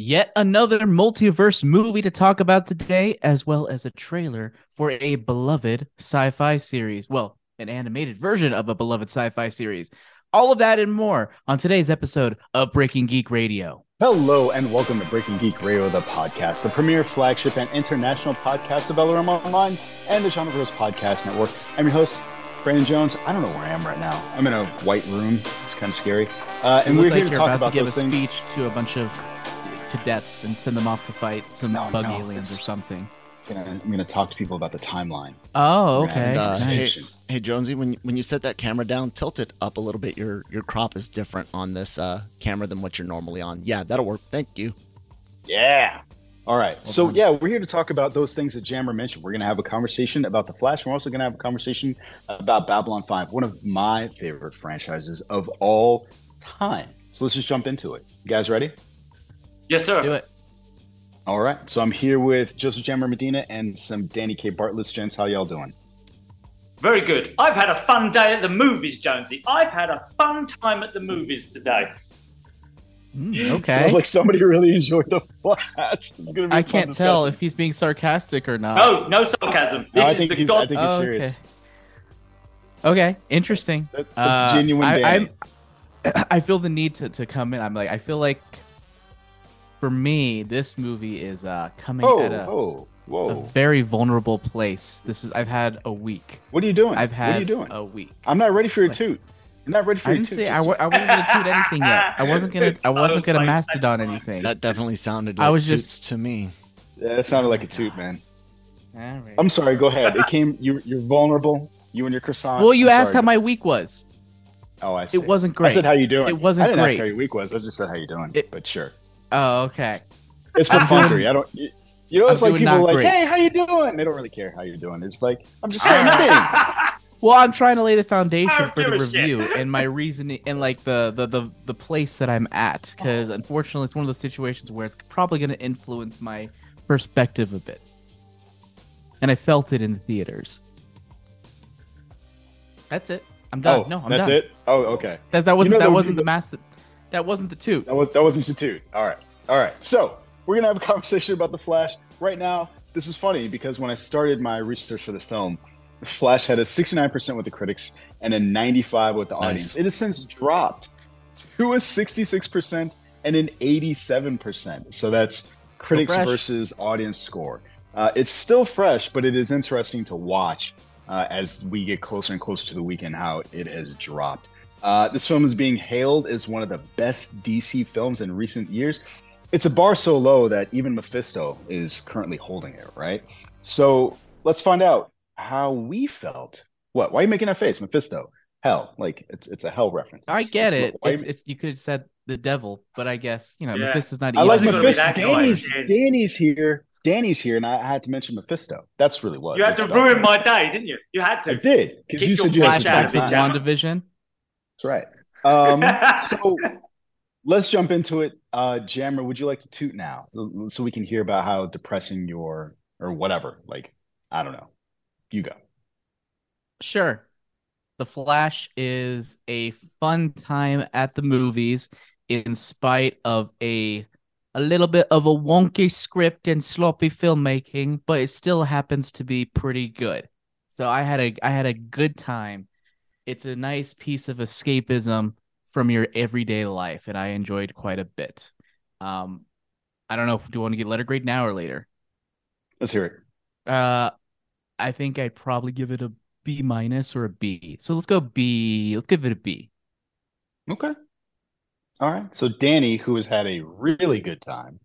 Yet another multiverse movie to talk about today, as well as a trailer for a beloved sci fi series. Well, an animated version of a beloved sci fi series. All of that and more on today's episode of Breaking Geek Radio. Hello and welcome to Breaking Geek Radio, the podcast, the premier flagship and international podcast of LRM Online and the Genreverse Podcast Network. I'm your host, Brandon Jones. I don't know where I am right now. I'm in a white room. It's kind of scary. Uh, and we're look here to talk about, to give a things. speech to a bunch of cadets and send them off to fight some No, bug no, aliens or something. I'm gonna, I'm gonna talk to people about the timeline. Oh, okay. gonna Uh, have hey, nice. hey Jonesy, when when you set that camera down, tilt it up a little bit. Your your crop is different on this uh, camera than what you're normally on. Yeah, that'll work. Thank you. Yeah. All right. so done. yeah, we're here to talk about those things that Jammer mentioned. We're gonna have a conversation about the Flash. We're also gonna have a conversation about Babylon Five, one of my favorite franchises of all time. So let's just jump into it. You guys ready? Yes, sir. Do it. All right. So I'm here with Joseph Jammer Medina and some Danny K. Bartlett. Gents, how y'all doing? Very good. I've had a fun day at the movies, Jonesy. I've had a fun time at the movies today. Mm, okay. Sounds like somebody really enjoyed the Flash. It's gonna be a I fun can't tell if he's being sarcastic or not. No, no sarcasm. This No, I is think the he's, god. I think he's Oh, serious. okay. Okay, interesting. That- that's Uh, genuine. I, I'm, I feel the need to, to come in. I'm like, I feel like for me, this movie is uh, coming Oh, at a, oh, a very vulnerable place. This is I've had a week. What are you doing? I've what are you had doing? a week. I'm not ready for your Like- toot. I'm not ready for I your didn't toot. say I, just w- I wasn't gonna toot anything yet. I wasn't gonna I wasn't gonna mastodon anything. That definitely sounded. I was just- to me. Yeah, that sounded like a toot, man. All right. I'm sorry. Go ahead. It came. You, you're vulnerable. You and your croissant. well, you I'm asked sorry. how my week was. Oh, I see. It wasn't great. I said how you doing. It wasn't I didn't great. ask how your week was. I just said how you doing. It- but sure, Oh, okay. it's for I'm fun. I don't. You, you know, I'm it's like people like, great. "Hey, how you doing?" They don't really care how you're doing. It's like I'm just saying Ah. thing. Well, I'm trying to lay the foundation for the give a shit. review and my reasoning and like the the the, the place that I'm at because unfortunately it's one of those situations where it's probably going to influence my perspective a bit. And I felt it in the theaters. That's it. I'm done. Oh, no, I'm that's done. it. Oh, okay. That, that wasn't know that wasn't be the master. That wasn't the two. That was that wasn't the toot. All right, all right. So we're gonna have a conversation about the Flash right now. This is funny because when I started my research for this film, the Flash had a 69% with the critics and a 95 with the Nice. audience. It has since dropped to a 66% and an 87%. So that's critics fresh. versus audience score. Uh, it's still fresh, but it is interesting to watch uh, as we get closer and closer to the weekend how it has dropped. Uh, this film is being hailed as one of the best DC films in recent years. It's a bar so low that even Mephisto is currently holding it, right? So let's find out how we felt. What? Why are you making that face, Mephisto? Hell, like it's it's a hell reference. I get it's- it. It's, it's, you could have said the devil, but I guess you know Yeah. Mephisto's not. I like. Wasn't gonna Mephisto. Danny's. Danny's here. Danny's here, and I had to mention Mephisto. That's really what you had to ruin my day, didn't you? You had to. I did because you said you had to. such a out good of Flashbacks it, of time. Jammer. WandaVision. That's right. Um, so let's jump into it. Uh, Jammer, would you like to toot now so we can hear about how depressing your or whatever? Like, I don't know. You go. Sure. The Flash is a fun time at the movies in spite of a a little bit of a wonky script and sloppy filmmaking, but it still happens to be pretty good. So I had a I had a good time. It's a nice piece of escapism from your everyday life, and I enjoyed quite a bit. Um, I don't know if do you want to get letter grade now or later. Let's hear it. Uh, I think I'd probably give it a B minus or a B. So let's go B. Let's give it a B. Okay. All right. So Danny, who has had a really good time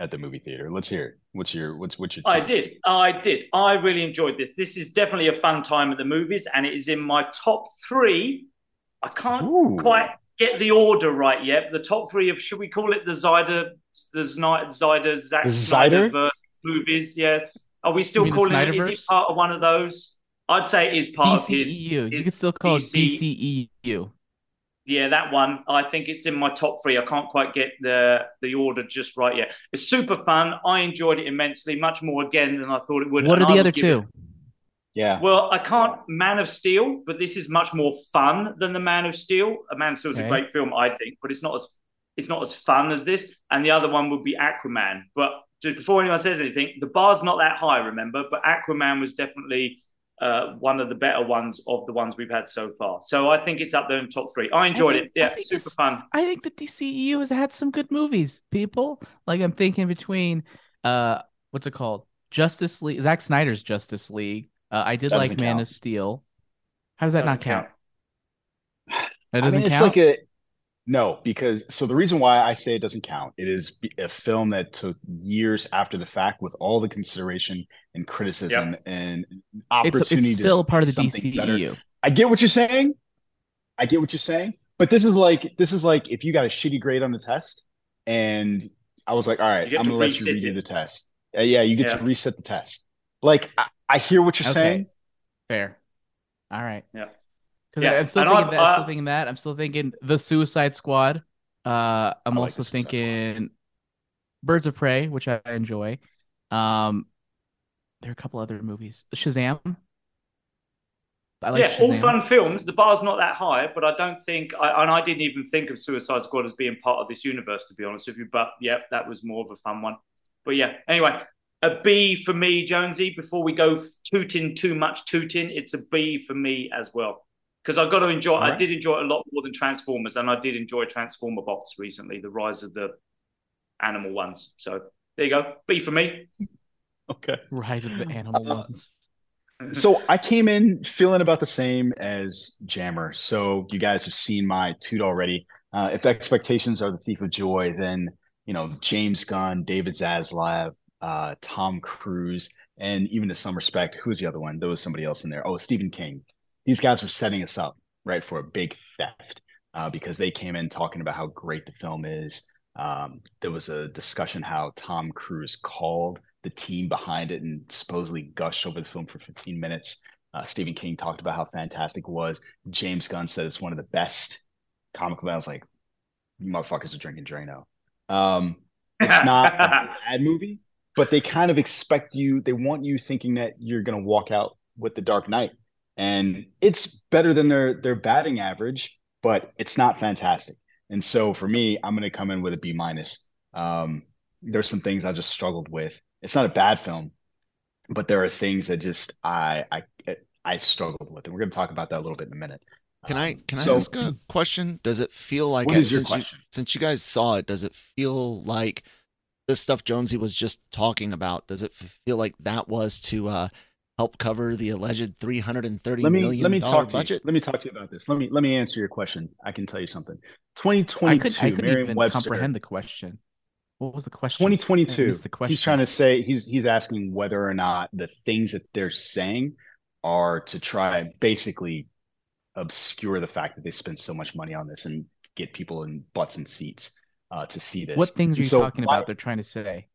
at the movie theater, let's hear it. What's your what's what's your I did. I did. I really enjoyed this. This is definitely a fun time at the movies, and it is in my top three. I can't Ooh. quite get the order right yet. The top three of should we call it the Zyder, the Snyder, Zyder, Zack The Snyder movies? Yeah. Are we still You mean the calling it? Is it part of one of those? I'd say it is part of his. DCEU. You his could still call DC it DCEU. Yeah, that one. I think it's in my top three. I can't quite get the the order just right yet. It's super fun. I enjoyed it immensely, much more again than I thought it would. What and are I the other give it- two? Yeah. well, I can't. Man of Steel, but this is much more fun than the Man of Steel. A Man of Steel is Okay. a great film, I think, but it's not as It's not as fun as this. And the other one would be Aquaman. But just before anyone says anything, the bar's not that high, remember. But Aquaman was definitely uh, one of the better ones of the ones we've had so far. So I think it's up there in top three. I enjoyed I think, it. Yeah, super this, fun. I think the DCEU has had some good movies. People like I'm thinking between uh, what's it called? Justice League. Zack Snyder's Justice League. Uh, I did like Man of Steel. How does that doesn't not count? count? That doesn't I mean, it's count? like a no, because so the reason why I say it doesn't count, it is a film that took years after the fact with all the consideration and criticism yep. and opportunity. It's, it's still a part of the DCEU. Better. I get what you're saying. I get what you're saying, but this is like this is like if you got a shitty grade on the test, and I was like, all right, I'm gonna let you redo it. the test. Uh, yeah, you get yeah. to reset the test. Like I, I hear what you're okay. saying. Fair. All right. Yeah. Because yeah. I'm still thinking that. Uh, I'm still thinking that. I'm still thinking the Suicide Squad. Uh, I'm also thinking Birds of Prey, which I enjoy. Um, there are a couple other movies. Shazam. I like yeah, Shazam. all fun films. The bar's not that high, but I don't think, I, and I didn't even think of Suicide Squad as being part of this universe, to be honest with you. But yeah, that was more of a fun one. But yeah, anyway, a B for me, Jonesy. Before we go tooting too much tooting, it's a B for me as well because I've got to enjoy. Right. I did enjoy it a lot more than Transformers, and I did enjoy Transformer Bots recently, the rise of the animal ones. So there you go, B for me. Okay, rise of the animal uh, ones. so I came in feeling about the same as Jammer. So you guys have seen my toot already. Uh, if expectations are the thief of joy, then you know James Gunn, David Zaslav, uh, Tom Cruise, and even to some respect, who's the other one? There was somebody else in there. Oh, Stephen King these guys were setting us up right for a big theft uh, because they came in talking about how great the film is. Um, there was a discussion how Tom Cruise called the team behind it and supposedly gushed over the film for 15 minutes. Uh, Stephen King talked about how fantastic it was. James Gunn said it's one of the best comic books. I was like, motherfuckers are drinking Drano. Um, it's not a bad movie, but they kind of expect you, they want you thinking that you're going to walk out with The Dark Knight and it's better than their their batting average, but it's not fantastic. And so for me, I'm going to come in with a B minus. Um, there's some things I just struggled with. It's not a bad film, but there are things that just I I I struggled with, and we're going to talk about that a little bit in a minute. Can I um, can I ask a question? Does it feel like what is your question? You, since you guys saw it, does it feel like the stuff Jonesy was just talking about? Does it feel like that was to uh, help cover the alleged three hundred and thirty let me, million let me talk budget? You. Let me talk to you about this. Let me let me answer your question. I can tell you something. Twenty twenty two. I even Webster, comprehend the question. What was the question? Twenty twenty two. The question. He's trying to say he's he's asking whether or not the things that they're saying are to try basically obscure the fact that they spend so much money on this and get people in butts and seats uh, to see this. What things are you so talking about? They're trying to say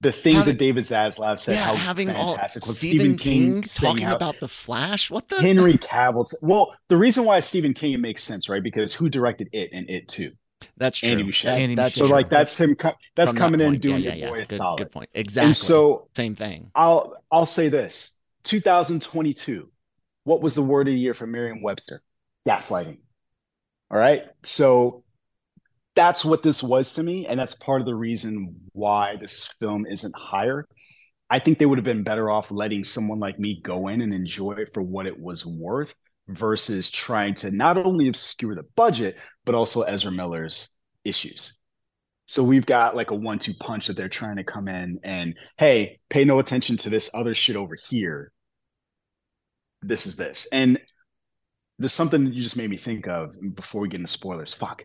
the things having, that David Zaslav said, yeah, how having fantastic all, Stephen, Stephen King, King talking how, about the Flash. What the Henry Cavill? Well, the reason why Stephen King makes sense, right? Because who directed it and it too? That's true. Andy Muschietti. Andy that's so like that's him. That's From coming that in doing yeah, yeah, yeah. Good, solid. good point. Exactly. And so same thing. I'll I'll say this: 2022. What was the word of the year for Merriam-Webster? Gaslighting. All right. So that's what this was to me. And that's part of the reason why this film isn't higher. I think they would have been better off letting someone like me go in and enjoy it for what it was worth versus trying to not only obscure the budget, but also Ezra Miller's issues. So we've got like a one two punch that they're trying to come in and, hey, pay no attention to this other shit over here. This is this. And there's something that you just made me think of before we get into spoilers. Fuck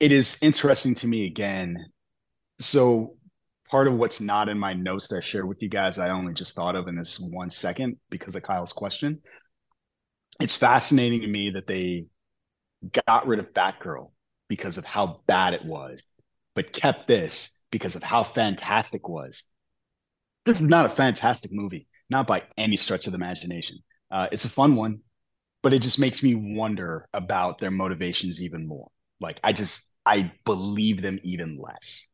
it is interesting to me again. So part of what's not in my notes that I shared with you guys, I only just thought of in this one second because of Kyle's question. It's fascinating to me that they got rid of Batgirl because of how bad it was, but kept this because of how fantastic it was. This is not a fantastic movie, not by any stretch of the imagination. Uh, it's a fun one, but it just makes me wonder about their motivations even more. Like I just I believe them even less.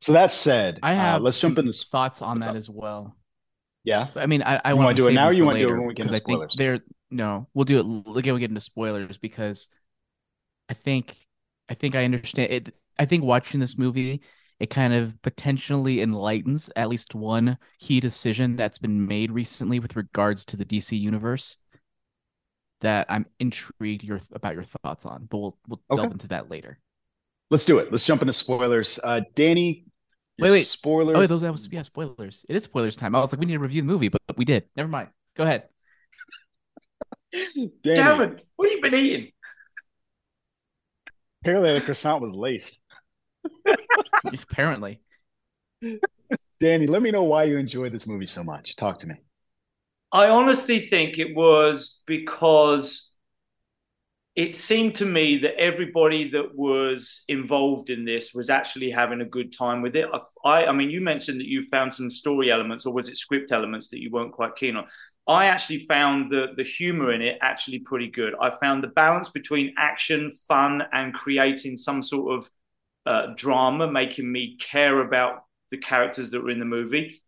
So that said, I uh, have uh, let's jump into thoughts on that up? as well. Yeah, I mean, I, I want to do it now. Or you want to do it when we get into spoilers? I think there. no, we'll do it again. We get into spoilers because I think I think I understand it. I think watching this movie, it kind of potentially enlightens at least one key decision that's been made recently with regards to the DC universe that I'm intrigued your about your thoughts on, but we'll we'll okay. delve into that later. Let's do it. Let's jump into spoilers. Uh, Danny, wait, wait, spoiler. Oh, wait, those that was yeah, spoilers. It is spoilers time. I was like, we need to review the movie, but we did. Never mind. Go ahead. Danny, Damn it! What have you been eating? Apparently, the croissant was laced. Apparently. Danny, let me know why you enjoyed this movie so much. Talk to me. I honestly think it was because it seemed to me that everybody that was involved in this was actually having a good time with it. I, I mean, you mentioned that you found some story elements, or was it script elements that you weren't quite keen on? I actually found the the humor in it actually pretty good. I found the balance between action, fun, and creating some sort of uh, drama, making me care about the characters that were in the movie.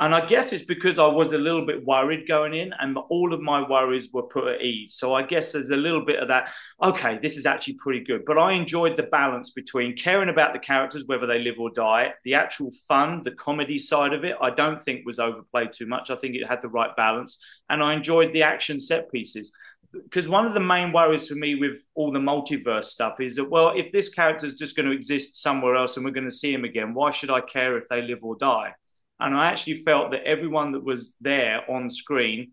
And I guess it's because I was a little bit worried going in, and all of my worries were put at ease. So I guess there's a little bit of that. Okay, this is actually pretty good. But I enjoyed the balance between caring about the characters, whether they live or die, the actual fun, the comedy side of it. I don't think was overplayed too much. I think it had the right balance, and I enjoyed the action set pieces. Because one of the main worries for me with all the multiverse stuff is that, well, if this character is just going to exist somewhere else and we're going to see him again, why should I care if they live or die? And I actually felt that everyone that was there on screen,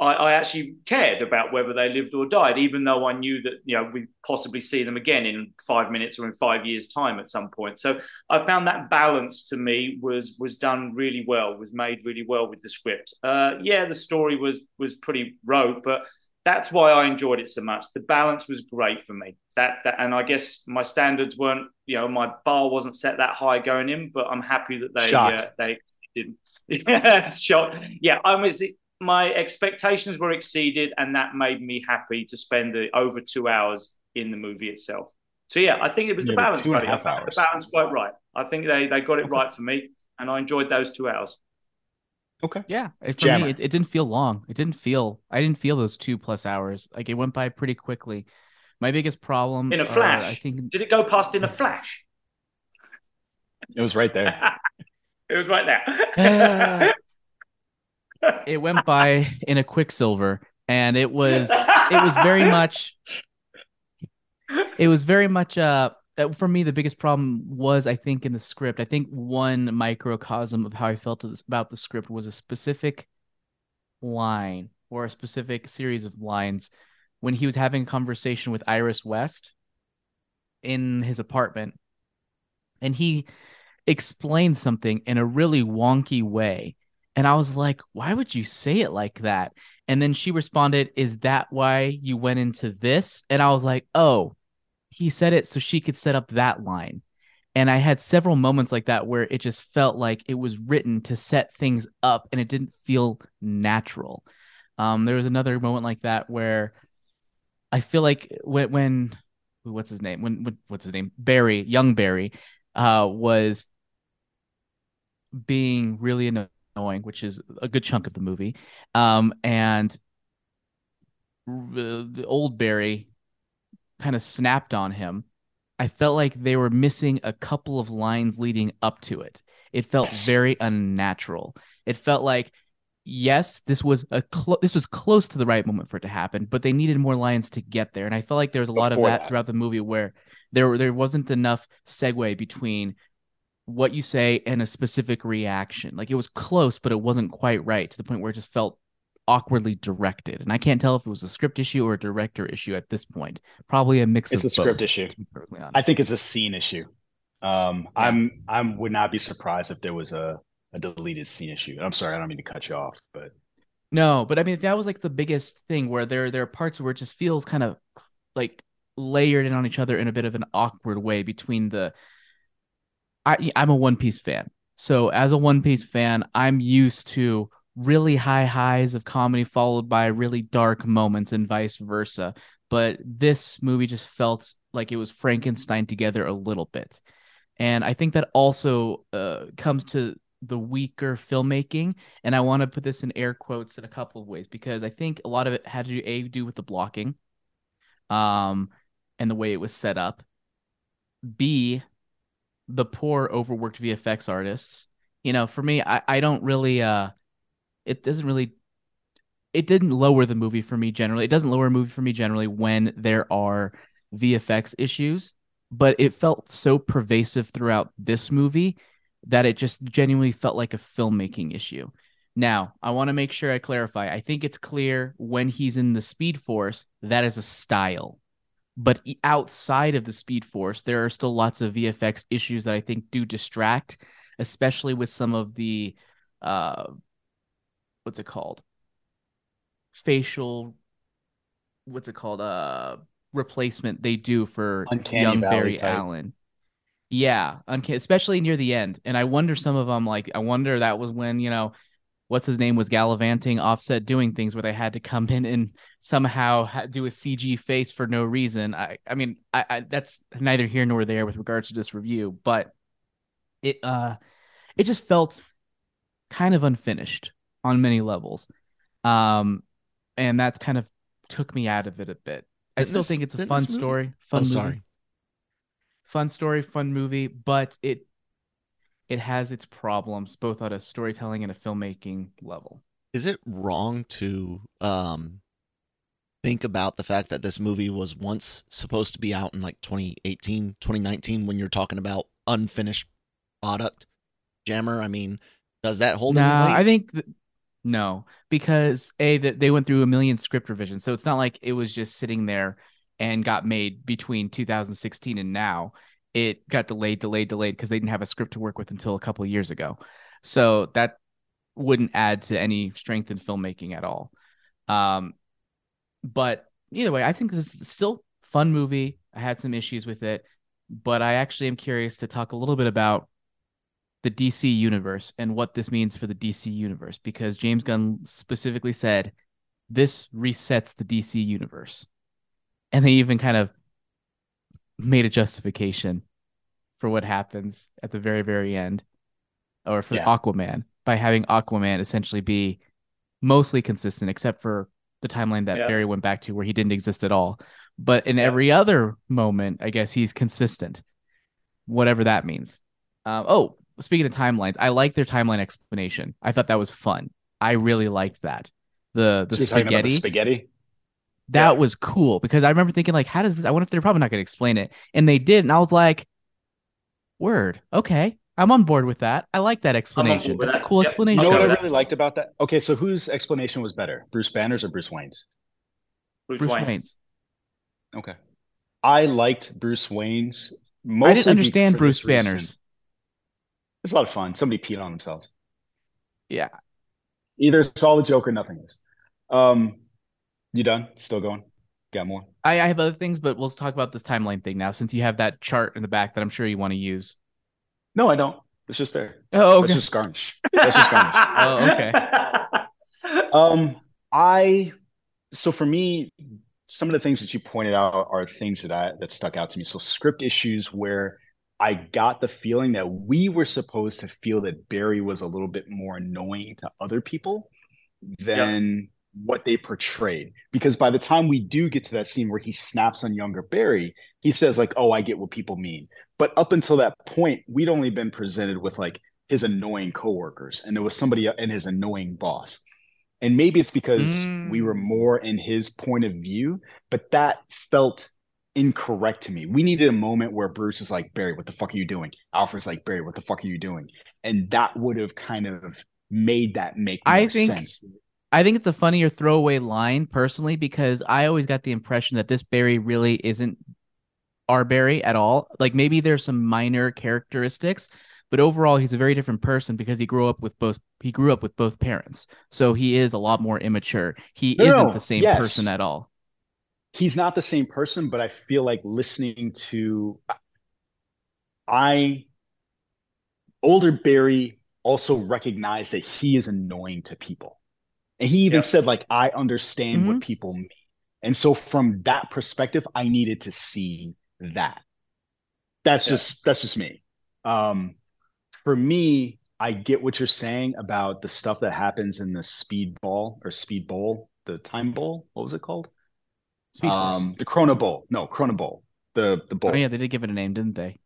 I, I, actually cared about whether they lived or died, even though I knew that you know we possibly see them again in five minutes or in five years' time at some point. So I found that balance to me was was done really well, was made really well with the script. Uh, yeah, the story was was pretty rogue, but that's why I enjoyed it so much. The balance was great for me. That, that and I guess my standards weren't, you know, my bar wasn't set that high going in, but I'm happy that they uh, they didn't. yeah, shot. Yeah, I mean, my expectations were exceeded, and that made me happy to spend the over two hours in the movie itself. So yeah, I think it was yeah, the balance. Two and a half hours. The balance quite right. I think they they got it okay. right for me, and I enjoyed those two hours. Okay. Yeah. For Jammer. me, it, it didn't feel long. It didn't feel, I didn't feel those two plus hours. Like it went by pretty quickly. My biggest problem in a flash. Uh, I think. Did it go past in a flash? It was right there. it was right there. uh, it went by in a quicksilver, and it was it was very much. It was very much uh for me the biggest problem was i think in the script. I think one microcosm of how i felt about the script was a specific line or a specific series of lines. When he was having a conversation with iris west in his apartment and he explained something in a really wonky way and i was like why would you say it like that? And then she responded is that why you went into this? And i was like oh he said it so she could set up that line. And I had several moments like that where it just felt like it was written to set things up and it didn't feel natural. Um, there was another moment like that where I feel like when, when what's his name? When, when what's his name? Barry, young Barry, uh, was being really annoying, which is a good chunk of the movie. Um, and the old Barry kind of snapped on him, I felt like they were missing a couple of lines leading up to it. It felt yes. very unnatural. It felt like yes, this was a clo- this was close to the right moment for it to happen, but they needed more lines to get there. And I felt like there was a lot of that, that, throughout the movie where there there wasn't enough segue between what you say and a specific reaction. Like it was close, but it wasn't quite right to the point where it just felt awkwardly directed. And I can't tell if it was a script issue or a director issue at this point. Probably a mix it's of a script issue. I think it's a scene issue. Um, yeah. I'm I'm would not be surprised if there was a, a deleted scene issue. I'm sorry, I don't mean to cut you off, but no, but I mean that was like the biggest thing where there there are parts where it just feels kind of like layered in on each other in a bit of an awkward way between the I I'm a One Piece fan. So as a One Piece fan, I'm used to really high highs of comedy followed by really dark moments and vice versa. But this movie just felt like it was Frankenstein together a little bit. And I think that also uh, comes to the weaker filmmaking. And I want to put this in air quotes in a couple of ways because I think a lot of it had to do, a, do with the blocking um, and the way it was set up. B, the poor overworked VFX artists. You know, for me, I, I don't really uh it doesn't really it didn't lower the movie for me generally. It doesn't lower a movie for me generally when there are VFX issues, but it felt so pervasive throughout this movie that it just genuinely felt like a filmmaking issue. Now, I want to make sure I clarify. I think it's clear when he's in the Speed Force, that is a style. But outside of the Speed Force, there are still lots of VFX issues that I think do distract, especially with some of the uh what's it called? Facial what's it called? Uh replacement they do for Uncanny young Valley Barry type. Allen. Yeah, uncanny, especially near the end. And I wonder some of them like I wonder that was when, you know, what's his name was gallivanting offset doing things where they had to come in and somehow do a cg face for no reason i i mean I, I, that's neither here nor there with regards to this review but it uh it just felt kind of unfinished on many levels um and that kind of took me out of it a bit i still this, think it's a fun story fun oh, movie. sorry fun story fun movie but it it has its problems both at a storytelling and a filmmaking level. Is it wrong to um think about the fact that this movie was once supposed to be out in like 2018, 2019 when you're talking about unfinished product? Jammer, I mean, does that hold nah, I think th- no, because a that they went through a million script revisions, so it's not like it was just sitting there and got made between 2016 and now it got delayed, delayed, delayed because they didn't have a script to work with until a couple years ago. So that wouldn't add to any strength in filmmaking at all. Um, but either way, I think this is still fun movie. I had some issues with it, but I actually am curious to talk a little bit about the DC universe and what this means for the DC universe because James Gunn specifically said this resets the DC universe. And they even kind of made a justification for what happens at the very very end or for yeah. Aquaman by having Aquaman essentially be mostly consistent except for the timeline that. Barry went back to where he didn't exist at all. But in every other moment, I guess he's consistent, whatever that means. Um, oh, speaking of timelines, I like their timeline explanation. I thought that was fun. I really liked that. The the so spaghetti. The spaghetti. That yeah. was cool because I remember thinking like, how does this? I wonder if they're probably not going to explain it, and they did, and I was like, word, okay, I'm on board with that. I like that explanation. That's that. a cool yep. explanation. You know what I really liked about that? Okay, so whose explanation was better, Bruce Banner's or Bruce Wayne's? Bruce, Bruce Wayne's. Wayne's. Okay, I liked Bruce Wayne's. Mostly I didn't understand Bruce Banner's. It's a lot of fun. Somebody peed on themselves. Yeah. Either solid joke or nothing is. Um, you done? Still going? Got more? I, I have other things, but we'll talk about this timeline thing now since you have that chart in the back that I'm sure you want to use. No, I don't. It's just there. Oh, okay. That's just garnish. That's just garnish. oh, okay. um, I so for me, some of the things that you pointed out are things that I that stuck out to me. So script issues where I got the feeling that we were supposed to feel that Barry was a little bit more annoying to other people than what they portrayed. Because by the time we do get to that scene where he snaps on younger barry he says like oh i get what people mean. But up until that point we'd only been presented with like his annoying coworkers and there was somebody and his annoying boss. And maybe it's because mm. we were more in his point of view but that felt incorrect to me we needed a moment where bruce is like barry what the fuck are you doing alfred's like barry what the fuck are you doing and that would have kind of made that make more I think sense I think it's a funnier throwaway line personally because I always got the impression that this Barry really isn't our Barry at all. Like maybe there's some minor characteristics, but overall he's a very different person because he grew up with both he grew up with both parents. So he is a lot more immature. He no, isn't the same yes. person at all. He's not the same person, but I feel like listening to I older Barry also recognized that he is annoying to people and he even said, like, I understand mm-hmm. what people mean. And so from that perspective, I needed to see that. That's yeah. just that's just me. Um for me, I get what you're saying about the stuff that happens in the speed ball or speed bowl, the time bowl. What was it called? Speed um, the Chrono Bowl. No, Chrono Bowl. The the bull. Oh yeah, they did give it a name, didn't they?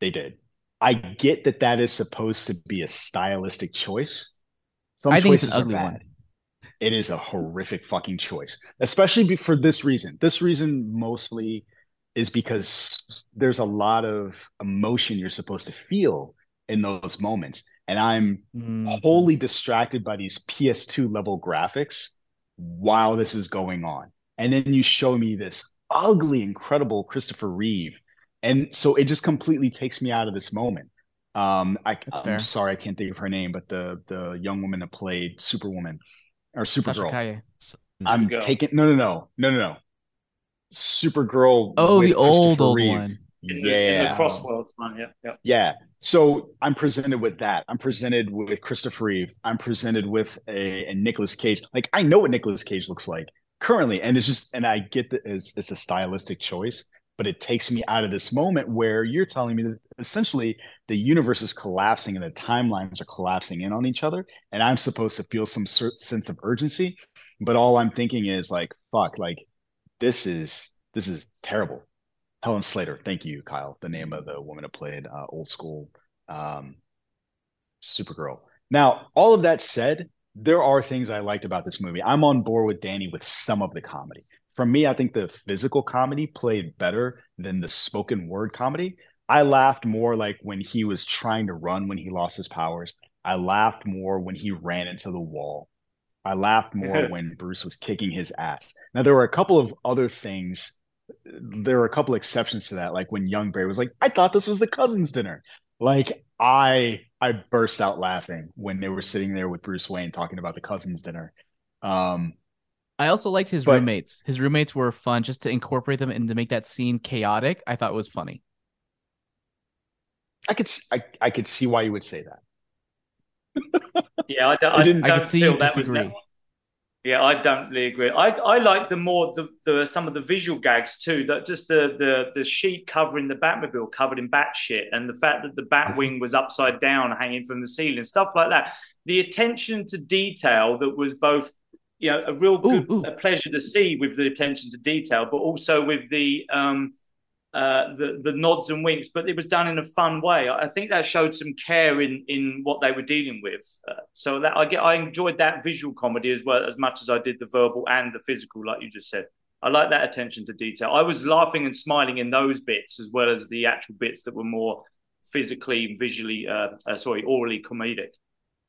They did. I get that that is supposed to be a stylistic choice. Some I think it's an ugly one. It is a horrific fucking choice, especially for this reason. This reason mostly is because there's a lot of emotion you're supposed to feel in those moments. And I'm mm. wholly distracted by these PS2 level graphics while this is going on. And then you show me this ugly, incredible Christopher Reeve. And so it just completely takes me out of this moment. Um, I, am sorry, I can't think of her name, but the the young woman that played Superwoman or Supergirl. I'm taking no, no, no, no, no, no. Supergirl. Oh, the old old one. In the, yeah, in the Crossworlds one. Yeah, yeah. Yeah. So I'm presented with that. I'm presented with Christopher Reeve. I'm presented with a, a Nicolas Cage. Like I know what Nicolas Cage looks like currently, and it's just, and I get that it's, it's a stylistic choice, but it takes me out of this moment where you're telling me that essentially the universe is collapsing and the timelines are collapsing in on each other, and I'm supposed to feel some sense of urgency, but all I'm thinking is like, fuck, like this is this is terrible. Helen Slater, thank you, Kyle. The name of the woman who played uh, old school um, Supergirl. Now, all of that said, there are things I liked about this movie. I'm on board with Danny with some of the comedy. For me, I think the physical comedy played better than the spoken word comedy. I laughed more like when he was trying to run when he lost his powers. I laughed more when he ran into the wall. I laughed more when Bruce was kicking his ass. Now there were a couple of other things. There were a couple exceptions to that, like when Young Barry was like, "I thought this was the cousins' dinner." Like I, I burst out laughing when they were sitting there with Bruce Wayne talking about the cousins' dinner. Um, I also liked his but, roommates. His roommates were fun, just to incorporate them and to make that scene chaotic. I thought it was funny. I could, I, I could see why you would say that. yeah, I don't, I, didn't, I, feel that was that. Yeah, I don't really agree. I, I like the more the, the some of the visual gags too. That just the the the sheet covering the Batmobile covered in bat shit, and the fact that the Batwing was upside down, hanging from the ceiling, stuff like that. The attention to detail that was both, you know, a real good, ooh, ooh. a pleasure to see with the attention to detail, but also with the um uh, the the nods and winks, but it was done in a fun way. I think that showed some care in in what they were dealing with. Uh, so that I get, I enjoyed that visual comedy as well as much as I did the verbal and the physical, like you just said. I like that attention to detail. I was laughing and smiling in those bits as well as the actual bits that were more physically, visually, uh, uh sorry, orally comedic.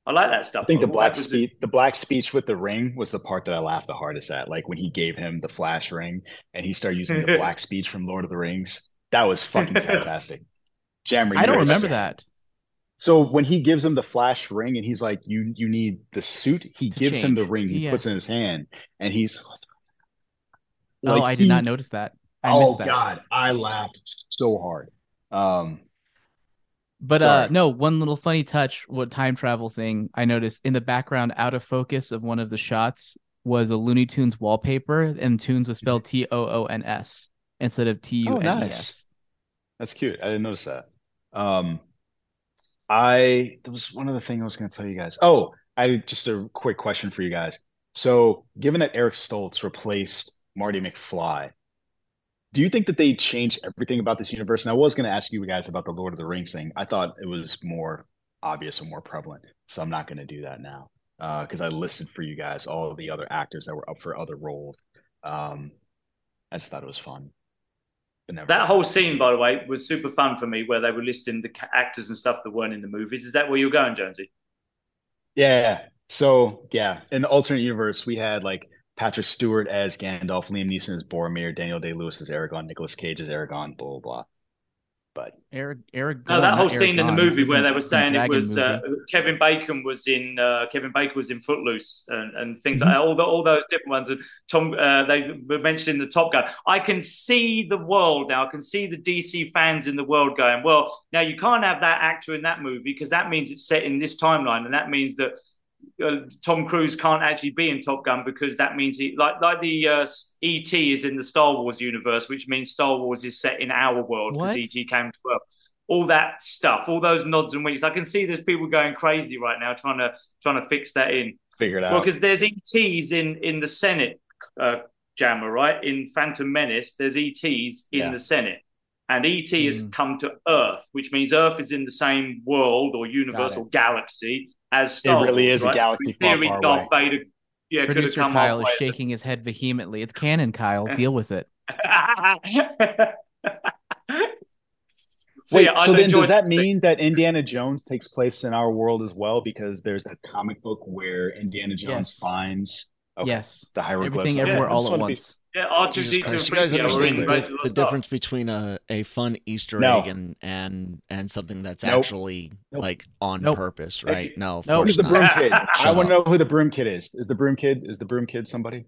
I like that stuff. I think the black speech, the black speech with the ring was the part that I laughed the hardest at. Like when he gave him the flash ring and he started using the black speech from Lord of the Rings. That was fucking fantastic. Jammer, I don't remember that. So when he gives him the flash ring and he's like, "You you need the suit," he to gives change. him the ring. He yeah. puts in his hand and he's. Oh, like, oh, I did he, not notice that. I oh that. God, I laughed so hard. Um, but uh, Sorry. uh no, one little funny touch, what time travel thing I noticed in the background out of focus of one of the shots was a Looney Tunes wallpaper and Tunes was spelled T O O N S instead of T U N E S. Oh, nice. That's cute. I didn't notice that. Um I there was one other thing I was gonna tell you guys. Oh, I just a quick question for you guys. So given that Eric Stoltz replaced Marty McFly, do you think that they changed everything about this universe? And I was going to ask you guys about the Lord of the Rings thing. I thought it was more obvious and more prevalent, so I'm not going to do that now because uh, I listed for you guys all of the other actors that were up for other roles. Um, I just thought it was fun. That whole scene, by the way, was super fun for me, where they were listing the actors and stuff that weren't in the movies. Is that where you're going, Jonesy? Yeah. So yeah, in the alternate universe, we had like Patrick Stewart as Gandalf, Liam Neeson as Boromir, Daniel Day Lewis as Aragorn, Nicolas Cage as Aragorn, blah blah blah. But Eric, Eric, no, that whole scene in the movie where they were saying it was uh, Kevin Bacon was in uh, Kevin Bacon was in Footloose and, and things mm-hmm. like that, all the, all those different ones. And Tom, uh, they were mentioned in the Top Gun. I can see the world now. I can see the DC fans in the world going, well, now you can't have that actor in that movie because that means it's set in this timeline, and that means that uh, Tom Cruise can't actually be in Top Gun because that means he like like the uh, ET is in the Star Wars universe, which means Star Wars is set in our world because ET came to Earth. All that stuff, all those nods and winks. I can see there's people going crazy right now trying to trying to fix that in. Figure it out. Well, because there's ETs in in the Senate, uh, Jammer, right? In Phantom Menace, there's ETs in yeah. the Senate. and ET mm. has come to Earth, which means Earth is in the same world or universe or galaxy as Star It really is right? a galaxy so theory, far, Darth away. Vader, yeah, Producer Kyle is shaking his head vehemently. It's canon, Kyle. Deal with it. So, Wait, yeah, so then does that mean that Indiana Jones takes place in our world as well? Because there's that comic book where Indiana Jones yes. finds okay, yes the hieroglyphs everything everywhere yeah, all at once. Be, yeah, R2D2 you guys understand the, the difference between a, a fun Easter no. egg and and and something that's nope. actually nope. like on nope. purpose, right? No, of nope. course Who's the not. broom kid? I want to know who the broom kid is. Is the broom kid? Is the broom kid somebody?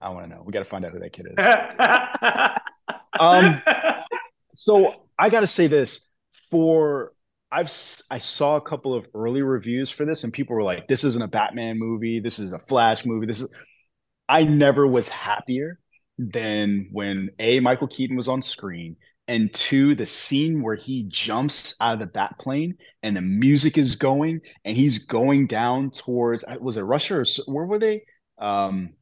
I want to know. We got to find out who that kid is. um, so I got to say this for I've I saw a couple of early reviews for this, and people were like, "This isn't a Batman movie. This is a Flash movie. This is." I never was happier than when a Michael Keaton was on screen, and two the scene where he jumps out of the bat plane and the music is going, and he's going down towards uh, was it Russia or where were they? Um,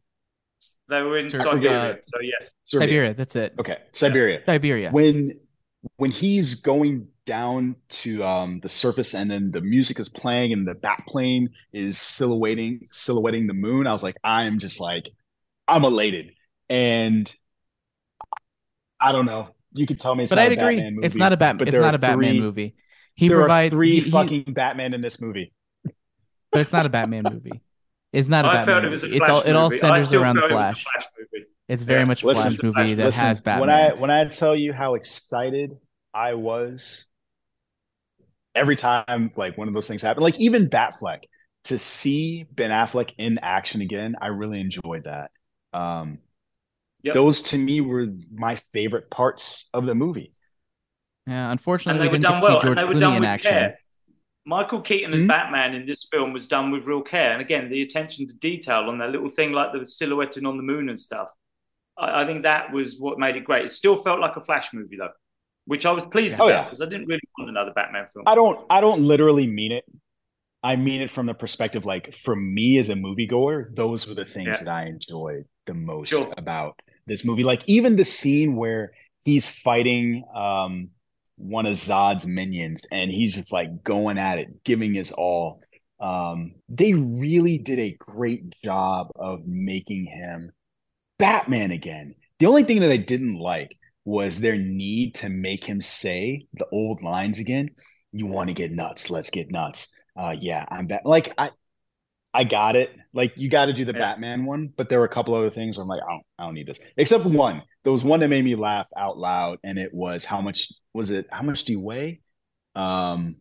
they were in Siberia. So yes, Siberia. Siberia. That's it. Okay, Siberia. Siberia. When when he's going down to um, the surface and then the music is playing and the bat plane is silhouetting silhouetting the moon i was like i'm just like i'm elated and i don't know you could tell me it's but i'd agree movie, it's not a batman it's not a batman three, movie he there provides are three he, fucking he, batman in this movie but it's not a batman movie it's not a I batman felt it was a movie. it's all it all centers around the flash. flash, movie. it's very yeah. much a listen, flash movie that listen, has batman when i when i tell you how excited i was every time like one of those things happened, like even Batfleck, to see Ben Affleck in action again, I really enjoyed that. Um, yep. Those to me were my favorite parts of the movie. Yeah, unfortunately, and we didn't get well. see George and they were Clooney done in with action. Care. Michael Keaton as mm-hmm. Batman in this film was done with real care, and again, the attention to detail on that little thing like the silhouetting on the moon and stuff. I, I think that was what made it great. It still felt like a Flash movie though which I was pleased oh, about because yeah. I didn't really want another Batman film. I don't I don't literally mean it. I mean it from the perspective like for me as a moviegoer, those were the things yeah. that I enjoyed the most sure. about this movie. Like even the scene where he's fighting um, one of Zod's minions and he's just like going at it, giving his all. Um, they really did a great job of making him Batman again. The only thing that I didn't like was their need to make him say the old lines again. You want to get nuts? Let's get nuts. Uh, yeah, I'm back. Like I, I got it. Like you got to do the yeah. Batman one, but there were a couple other things. I'm like, I don't, I don't need this. Except one. There was one that made me laugh out loud, and it was how much was it? How much do you weigh? Um,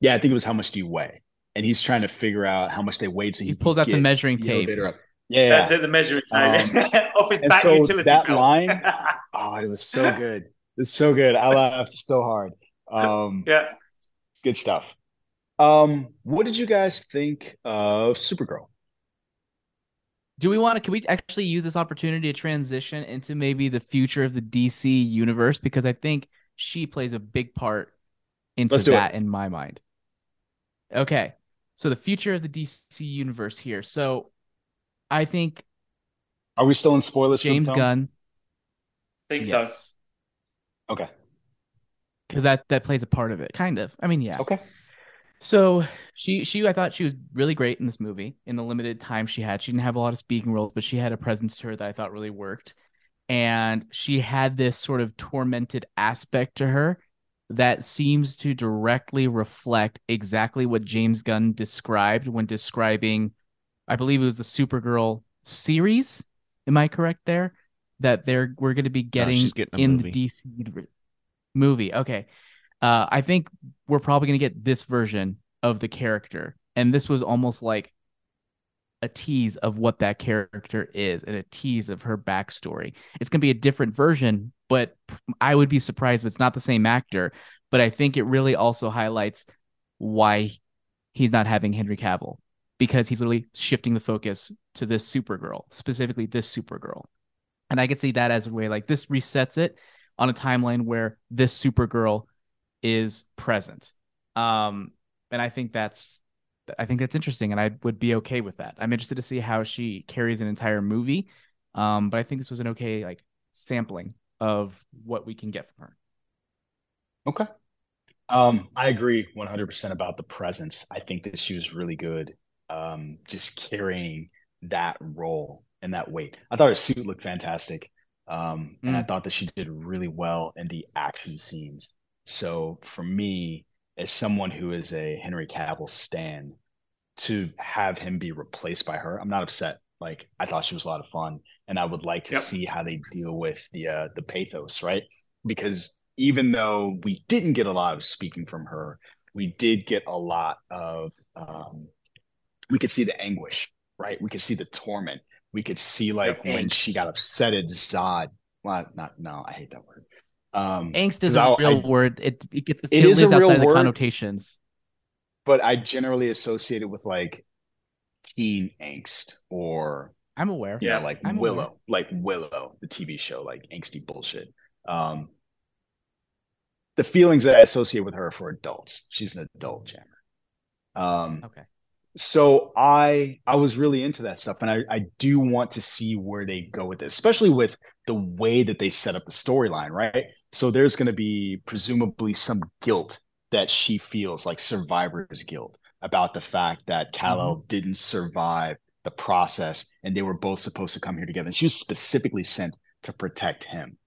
yeah, I think it was how much do you weigh? And he's trying to figure out how much they weighed. So he, he pulls out the measuring tape. Yeah, that's it. The measuring tape um, off his back so utility that belt. line, oh, it was so good. It's so good. I laughed so hard. Um, yeah, good stuff. Um, what did you guys think of Supergirl? Do we want to? Can we actually use this opportunity to transition into maybe the future of the DC universe? Because I think she plays a big part into that it. in my mind. Okay, so the future of the DC universe here. So I think. Are we still in spoilers? James Gunn. think yes. so. Okay. Because that that plays a part of it, kind of. I mean, yeah. Okay. So she she I thought she was really great in this movie in the limited time she had. She didn't have a lot of speaking roles, but she had a presence to her that I thought really worked. And she had this sort of tormented aspect to her that seems to directly reflect exactly what James Gunn described when describing I believe it was the Supergirl series. Am I correct there? That they're we're going to be getting, no, getting in movie. the DC movie. Okay, uh, I think we're probably going to get this version of the character, and this was almost like a tease of what that character is and a tease of her backstory. It's going to be a different version, but I would be surprised if it's not the same actor. But I think it really also highlights why he's not having Henry Cavill because he's literally shifting the focus to this Supergirl, specifically this Supergirl. And I could see that as a way like this resets it on a timeline where this Supergirl is present. Um, and I think that's I think that's interesting, and I would be okay with that. I'm interested to see how she carries an entire movie. Um, but I think this was an okay like sampling of what we can get from her. Okay. Um, I agree 100% about the presence. I think that she was really good um, just carrying that role and that weight. I thought her suit looked fantastic. Um, and I mm. thought that she did really well in the action scenes. So for me, as someone who is a Henry Cavill stan, to have him be replaced by her, I'm not upset. Like I thought she was a lot of fun, and I would like to yep. see how they deal with the uh, the pathos, right? Because even though we didn't get a lot of speaking from her, we did get a lot of. Um, we could see the anguish, right? We could see the torment. We could see like yep. when she got upset at Zod. Well, not no, I hate that word. Um, Angst is a I, real I, word. It it gets it, it is a real word, the connotations. But I generally associate it with like teen angst or I'm aware. Yeah, like I'm Willow, aware. like Willow, the TV show, like angsty bullshit. Um, the feelings that I associate with her for adults. She's an adult jammer. Um, okay. So I I was really into that stuff, and I I do want to see where they go with this, especially with the way that they set up the storyline, right? So there's going to be presumably some guilt that she feels like survivor's guilt about the fact that Kal-El mm-hmm. didn't survive the process and they were both supposed to come here together. And she was specifically sent to protect him.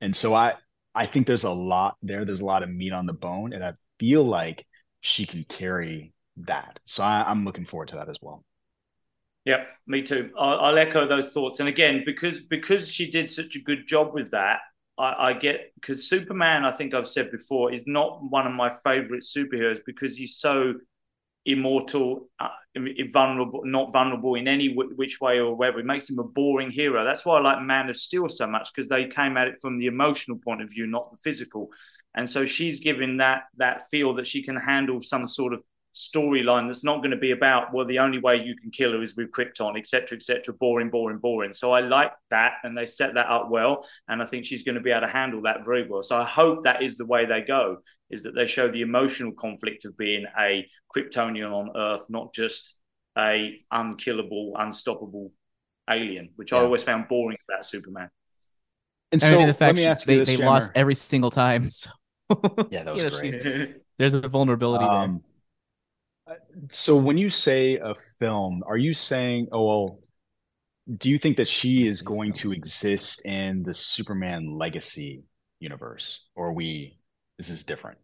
And so I I think there's a lot there. There's a lot of meat on the bone. And I feel like she can carry that. So I, am looking forward to that as well. Yep, me too. I'll, I'll, echo those thoughts. And again, because because she did such a good job with that, I, I get because Superman, I think I've said before, is not one of my favorite superheroes because he's so immortal, uh, not vulnerable in any w- which way or whether. It makes him a boring hero. That's why I like Man of Steel so much because they came at it from the emotional point of view, not the physical. And so she's given that that feel that she can handle some sort of storyline that's not going to be about well the only way you can kill her is with krypton etc etc boring boring boring. So i like that and they set that up well and i think she's going to be able to handle that very well. So i hope that is the way they go is that they show the emotional conflict of being a kryptonian on earth not just a unkillable unstoppable alien which yeah. i always found boring about superman. And so the fact they, they lost every single time so. Yeah that was great. there's a vulnerability um, there so when you say a film, are you saying, oh well, do you think that she is going to exist in the Superman legacy universe? Or we this is different?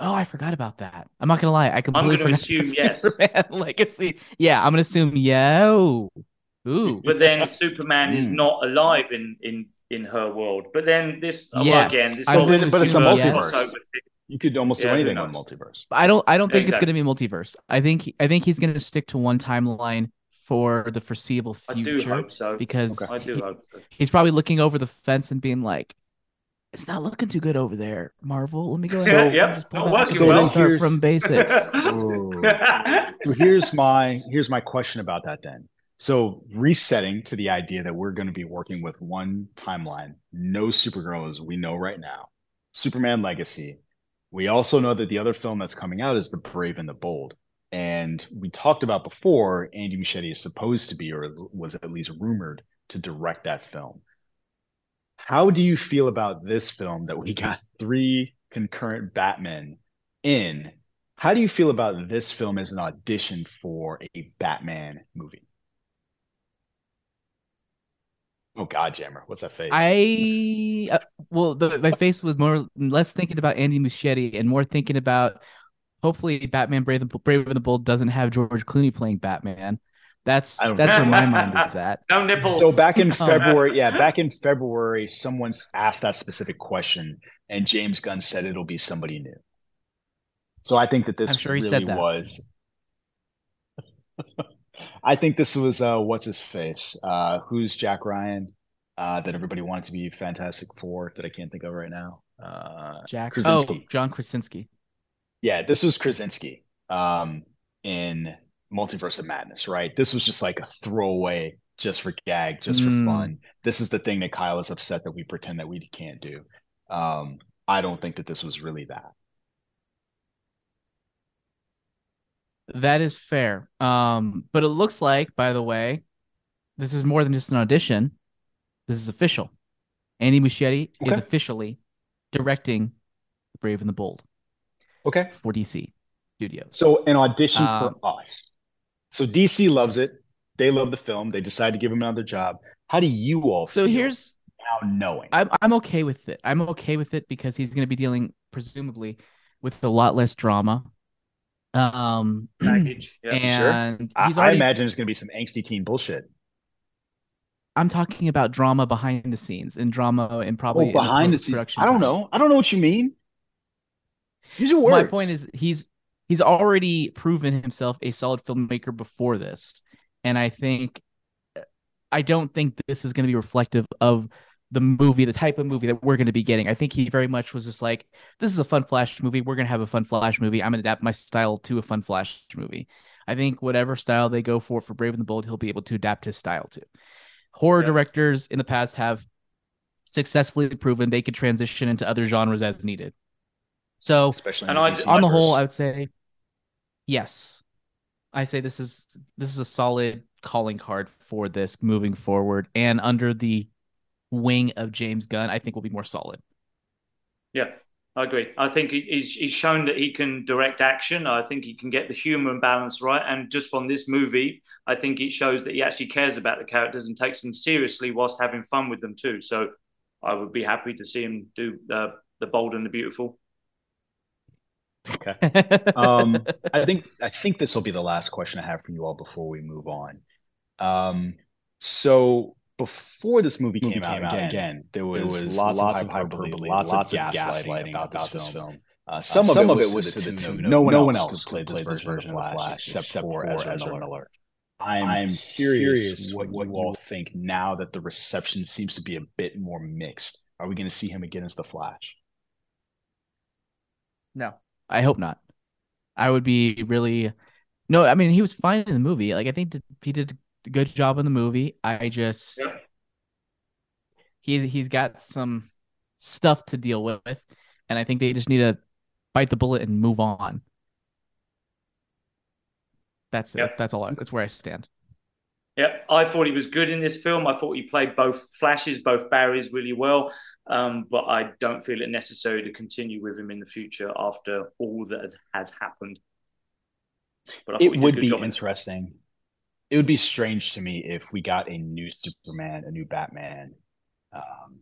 Oh, I forgot about that. I'm not gonna lie. I completely forgot assume yes. Superman legacy. Yeah, I'm gonna assume yeah. Ooh. But then Superman is hmm. not alive in in in her world. But then this yes. well, again, this whole, but it's a multiverse. Yes. You could almost yeah, do anything on multiverse. I don't. I don't think exactly. it's going to be multiverse. I think. I think he's going to stick to one timeline for the foreseeable future. So. Because okay. I do he, hope so. he's probably looking over the fence and being like, "It's not looking too good over there, Marvel. Let me go ahead yep. just pull that so well. start from basics." so here's my here's my question about that then. So resetting to the idea that we're going to be working with one timeline, no Supergirl as we know right now, Superman Legacy, we also know that the other film that's coming out is The Brave and the Bold. And we talked about before, Andy Muschietti is supposed to be, or was at least rumored to direct that film. How do you feel about this film that we got three concurrent Batmen in? How do you feel about this film as an audition for a Batman movie? Oh God, Jammer, what's that face? I uh, well, the, my face was more less thinking about Andy Muschietti and more thinking about hopefully Batman Brave and Brave and the Bold doesn't have George Clooney playing Batman. That's that's where my mind is at. No nipples. So back in February, yeah, back in February, someone asked that specific question, and James Gunn said it'll be somebody new. So I think that this I'm sure he really said that. was. I think this was uh, what's his face? Uh, who's Jack Ryan? Uh, that everybody wanted to be Fantastic Four that I can't think of right now. Uh, Jack Krasinski. Oh, John Krasinski. Yeah, this was Krasinski um, in Multiverse of Madness, right? This was just like a throwaway, just for gag, just mm. for fun. This is the thing that Kyle is upset that we pretend that we can't do. Um, I don't think that this was really that. That is fair. Um, but it looks like, by the way, this is more than just an audition. This is official. Andy Muschietti okay. is officially directing Brave and the Bold. Okay. For DC Studios. So an audition um, for us. So DC loves it. They love the film. They decide to give him another job. How do you all so here's now knowing? I'm I'm okay with it. I'm okay with it because he's going to be dealing presumably with a lot less drama. Um, Package. Yeah, and sure. I, already, I imagine there's going to be some angsty teen bullshit. I'm talking about drama behind the scenes and drama and probably oh, behind the, scenes. I don't know. I don't know what you mean. Use your words. My point is he's he's already proven himself a solid filmmaker before this, and I think I don't think this is going to be reflective of the movie, the type of movie that we're going to be getting. I think he very much was just like, this is a fun Flash movie. We're going to have a fun Flash movie. I'm going to adapt my style to a fun Flash movie. I think whatever style they go for for Brave and the Bold, he'll be able to adapt his style to horror yeah. directors in the past have successfully proven they could transition into other genres as needed. So, especially and on the whole, I would say yes. I say this is this is a solid calling card for this moving forward, and under the wing of James Gunn, I think will be more solid. Yeah, I agree. I think he's he's shown that he can direct action. I think he can get the humor and balance right. And just from this movie, I think it shows that he actually cares about the characters and takes them seriously whilst having fun with them too. So I would be happy to see him do the the bold and the beautiful. Okay. um, I think I think this will be the last question I have for you all before we move on. Um, so before this movie, movie came, out, again, again, there was, there was lots, lots, of hyperbole, hyperbole lots, lots, of gaslighting, about, about this film. film. Uh, some, uh, some, of it was to the tune of no one, no one else could play this version of Flash except, except for Ezra, Ezra Miller. Miller. I'm, I'm curious, curious what, what you all think now that the reception seems to be a bit more mixed. Are we going to see him again as the Flash? No, I hope not. I would be really no. I mean, he was fine in the movie. Like I think he did a good job in the movie. I just yeah. he he's got some stuff to deal with, and I think they just need to bite the bullet and move on. That's it. That's all. I, that's where I stand. Yeah, I thought he was good in this film. I thought he played both flashes, both Barrys really well. Um, but I don't feel it necessary to continue with him in the future after all that has happened. But it would be interesting it would be strange to me if we got a new Superman, a new Batman, um,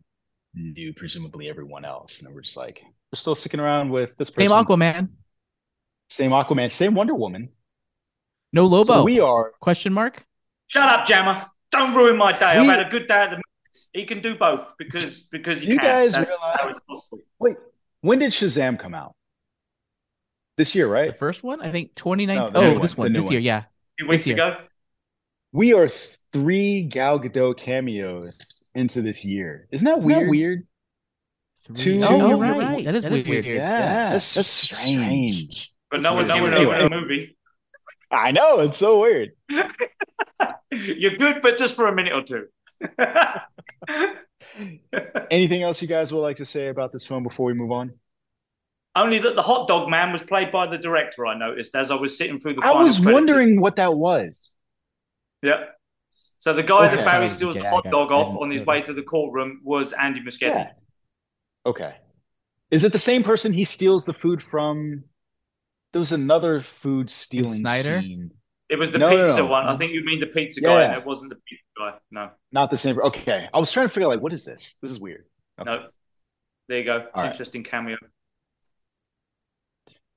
new presumably everyone else, and we're just like we're still sticking around with this person. Same Aquaman, same Aquaman, same Wonder Woman. No Lobo. So we are question mark. Shut up, Jammer! Don't ruin my day. We, I've had a good day at the. He can do both because because you, guys That's realize. Wait, when did Shazam come out? This year, right? The first one, I think 2019. No, oh, this one, this one. year, yeah. Two weeks ago we are three Gal Gadot cameos into this year. Isn't that Isn't weird? That weird? Two. Oh, you're right. right. That is that weird. weird. Yeah, that's, that's strange. strange. But no one's giving over the movie. I know it's so weird. you're good, but just for a minute or two. Anything else you guys would like to say about this film before we move on? Only that the hot dog man was played by the director. I noticed as I was sitting through the. I was wondering what that was. Yeah. So the guy okay. that Barry steals the hot dog off on his way to the courtroom was Andy Muschietti. Yeah. Okay. Is it the same person he steals the food from? There was another food stealing Snyder. Scene. It was the no, pizza no, no. one. I think you mean the pizza yeah. guy, and it wasn't the pizza guy. No, not the same. Okay, I was trying to figure out like what is this? This is weird. Okay. No, there you go. All Interesting right. cameo.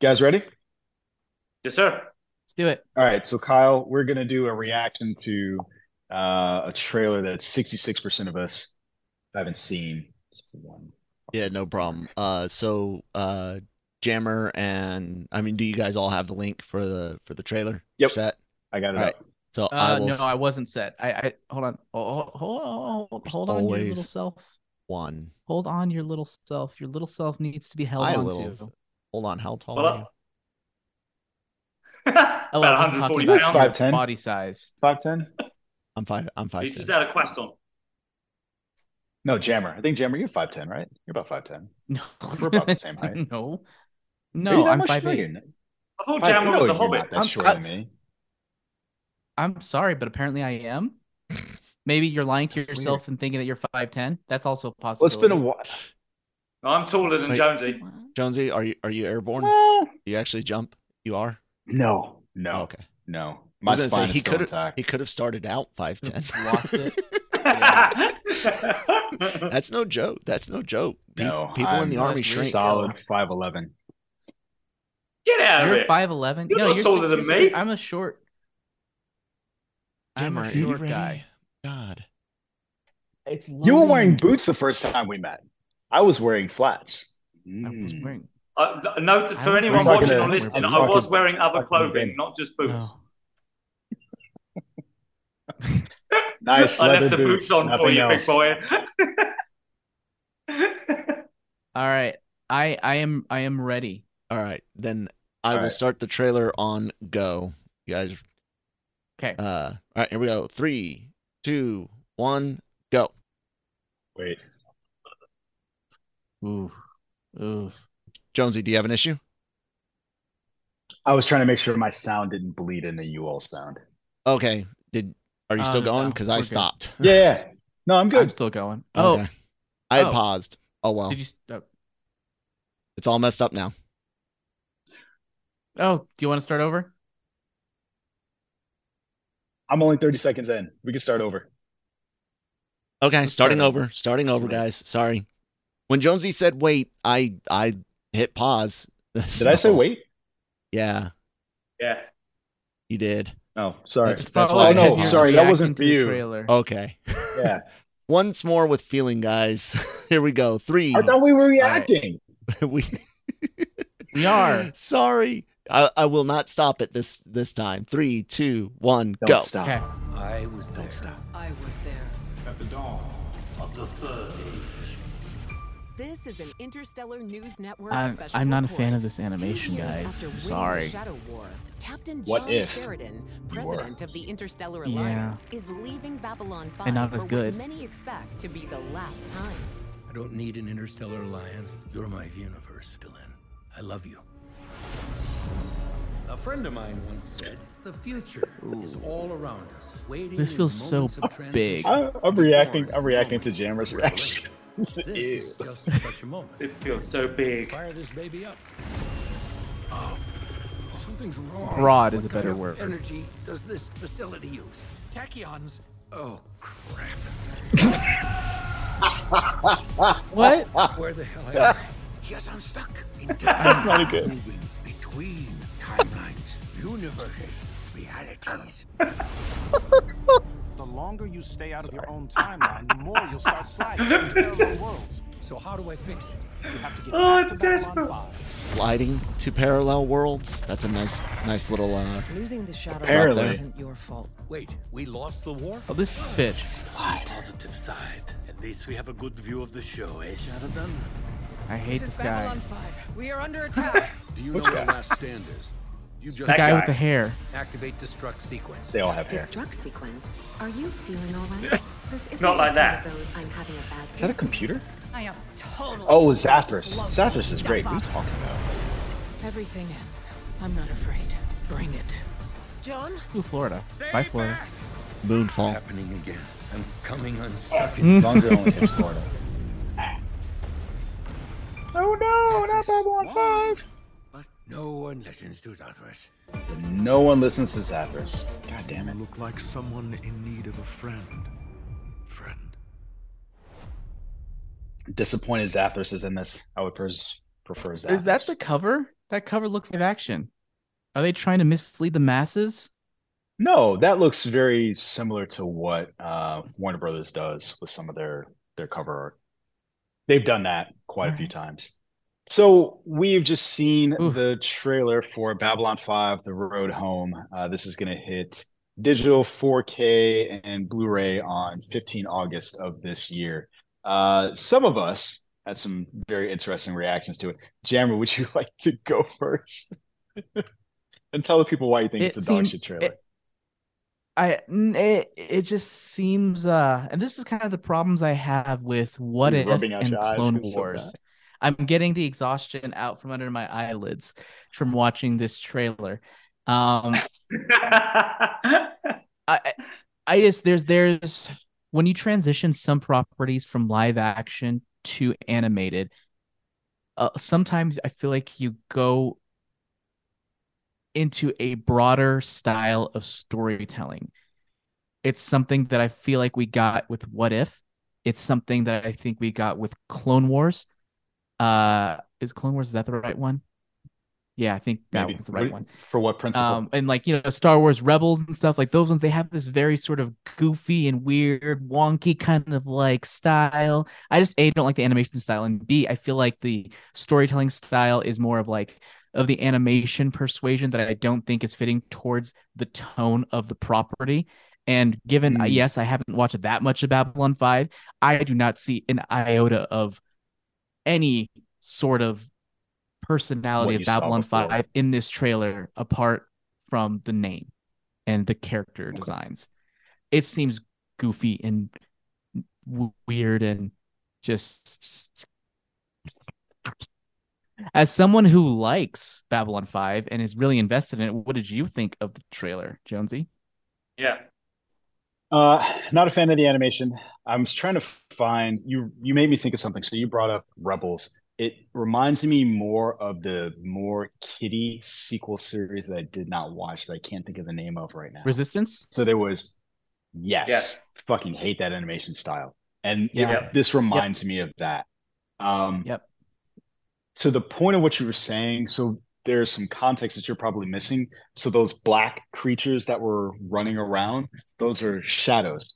guys, ready? Yes, sir. Let's do it. All right. So, Kyle, we're going to do a reaction to uh, a trailer that 66% of us haven't seen. Yeah, no problem. Uh, so, uh, Jammer and I mean, do you guys all have the link for the for the trailer? Yep. Set. I got it. Right. So uh, I will... no, I wasn't set. I, I hold on. Oh, hold on. Hold, hold on, your little self. One. Hold on, your little self. Your little self needs to be held on little... to. Hold on. How tall are you? About 140 pounds. Five ten. Body size. Five ten. I'm five. I'm five. He's just out of quest on. No, Jammer. I think Jammer, you're five ten, right? You're about five ten. No, we're about the same height. no, no, I'm five eight. I thought Jammer was the Hobbit. That's shorter than me. I'm sorry, but apparently I am. Maybe you're lying to That's yourself weird. and thinking that you're five ten. That's also possible. Well, it's been a while. I'm taller than Wait, Jonesy. Jonesy, are you are you airborne? Uh, you actually jump? You are? No, no. Oh, okay, no. My spine say, he could have he could have started out five ten. Lost it. That's no joke. That's no joke. Pe- no, people I'm in the army shrink. Solid five eleven. Get out you're of it. Five eleven. You're no, you're taller than me. I'm a short. I'm a short guy. God. It's you were wearing boots the first time we met. I was wearing flats. I was hmm. wearing. Uh, note for anyone watching or listening, I was wearing other clothing, not just boots. Oh. nice. I left the boots, boots on Nothing for you, else. big boy. All right, I I am I am ready. All right, then I All will right. start the trailer on go. You guys. Okay. Uh. All right. Here we go. Three, two, one, go. Wait. Ooh. Ooh. Jonesy, do you have an issue? I was trying to make sure my sound didn't bleed into you all sound. Okay. Did are you still uh, going? Because no, I stopped. Yeah, yeah. No, I'm good. I'm still going. Oh, okay. I had oh. paused. Oh well. Did you? Oh. It's all messed up now. Oh, do you want to start over? I'm only 30 seconds in. We can start over. Okay, Let's starting start over. over. Starting over, guys. Sorry. When Jonesy said wait, I I hit pause. So, did I say wait? Yeah. Yeah. You did. Oh, sorry. That's, that's oh, why. Oh no, sorry. That wasn't for you. Trailer. Okay. Yeah. Once more with feeling, guys. Here we go. Three. I thought we were reacting. Right. we we are. Sorry. I, I will not stop it this this time. Three, two, one, Don't go. Stop. Okay. I was there. Don't stop. I was there. At the dawn of the third age. This is an Interstellar News Network I'm, I'm not a fan of this animation, guys. Sorry. War, Captain what John if Sheridan, president of the Interstellar Alliance, yeah. is leaving Babylon 5 and not as good. many expect to be the last time. I don't need an Interstellar Alliance. You're my universe, Delenn. I love you. A friend of mine once said, "The future Ooh. is all around us, waiting." This feels so big. I, am reacting. I'm reacting to Jammer's reaction. this is just such a moment. It feels so big. Fire this baby up. Oh, something's wrong. Broad is what a better word. Energy does this facility use? Tachyons. Oh crap. what? Where the hell am I? Yes, I'm stuck. That's not good between timelines, universes, realities. the longer you stay out of your own timeline, the more you'll start sliding into parallel worlds. So how do I fix it? You have to get oh, back to. Sliding to parallel worlds. That's a nice, nice little. uh Losing the shadow Apparently. isn't your fault. Wait, we lost the war? Oh, this fits. Slide. Positive side. At least we have a good view of the show, eh, Sheridan? I hate this, this guy. We are under attack. Do you know where last stand is? You just the guy, guy, with the hair. Activate destruct sequence. They all have hair. Destruct sequence. Are you feeling all right? This isn't Not like that. Those I'm having a bad is that a computer? I am totally. Oh, Zathras. Zathras is great. What are you talking about? Everything ends. I'm not afraid. Bring it. John? Ooh, Florida. Bye, Florida. Moonfall. Happening again. I'm coming oh. unstuck. as long as it only hits Florida. Oh no, not Babylon 5! But no one listens to Zathras. No one listens to Zathras. God damn it. You look like someone in need of a friend. Friend. Disappointed Zathras is in this. I would pers- prefer Zathras. Is that the cover? That cover looks like action. Are they trying to mislead the masses? No, that looks very similar to what uh, Warner Brothers does with some of their their cover art. They've done that quite a few times. So we've just seen Oof. the trailer for Babylon 5, The Road Home. Uh, this is going to hit digital 4K and Blu-ray on 15 August of this year. Uh, some of us had some very interesting reactions to it. Jammer, would you like to go first and tell the people why you think it it's a seemed, dog shit trailer? It, I it, it just seems uh and this is kind of the problems I have with what You're if and Clone Wars. So I'm getting the exhaustion out from under my eyelids from watching this trailer. Um I I just there's there's when you transition some properties from live action to animated, uh, sometimes I feel like you go into a broader style of storytelling. It's something that I feel like we got with What If. It's something that I think we got with Clone Wars. Uh, is Clone Wars is that the right one? Yeah, I think that Maybe. was the right one. For what principle? Um, and like you know, Star Wars Rebels and stuff like those ones, they have this very sort of goofy and weird, wonky kind of like style. I just a don't like the animation style, and b I feel like the storytelling style is more of like of the animation persuasion that I don't think is fitting towards the tone of the property. And given, mm. yes, I haven't watched that much of Babylon 5, I do not see an iota of any sort of personality of Babylon 5 in this trailer apart from the name and the character okay. designs. It seems goofy and w- weird and just as someone who likes Babylon 5 and is really invested in it, what did you think of the trailer, Jonesy? Yeah. Uh, not a fan of the animation. I was trying to find you. You made me think of something. So you brought up Rebels, it reminds me more of the more kitty sequel series that I did not watch that I can't think of the name of right now. Resistance. So there was, yes, yes. fucking hate that animation style, and yeah. it, this reminds yep. me of that. Um, yep. To the point of what you were saying, so there's some context that you're probably missing. So those black creatures that were running around, those are shadows,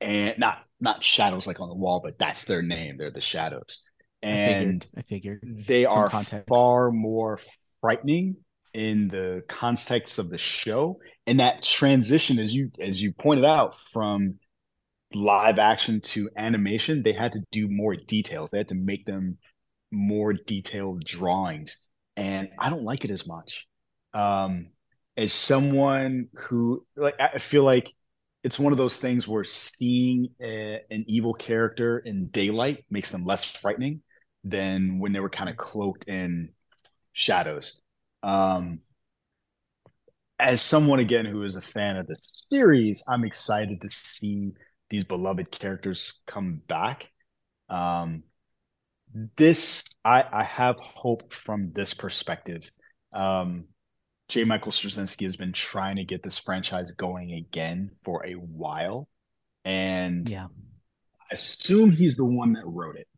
and not not shadows like on the wall, but that's their name. They're the shadows. And I figured, I figured. they are context. far more frightening in the context of the show. And that transition as you as you pointed out from live action to animation they had to do more details. They had to make them more detailed drawings. And i don't like it as much. Um as someone who like i feel like it's one of those things where seeing a, an evil character in daylight makes them less frightening than when they were kind of cloaked in shadows. Um, as someone again who is a fan of the series, I'm excited to see these beloved characters come back. Um, this I, I have hope from this perspective. Um, J. Michael Straczynski has been trying to get this franchise going again for a while, and yeah, I assume he's the one that wrote it.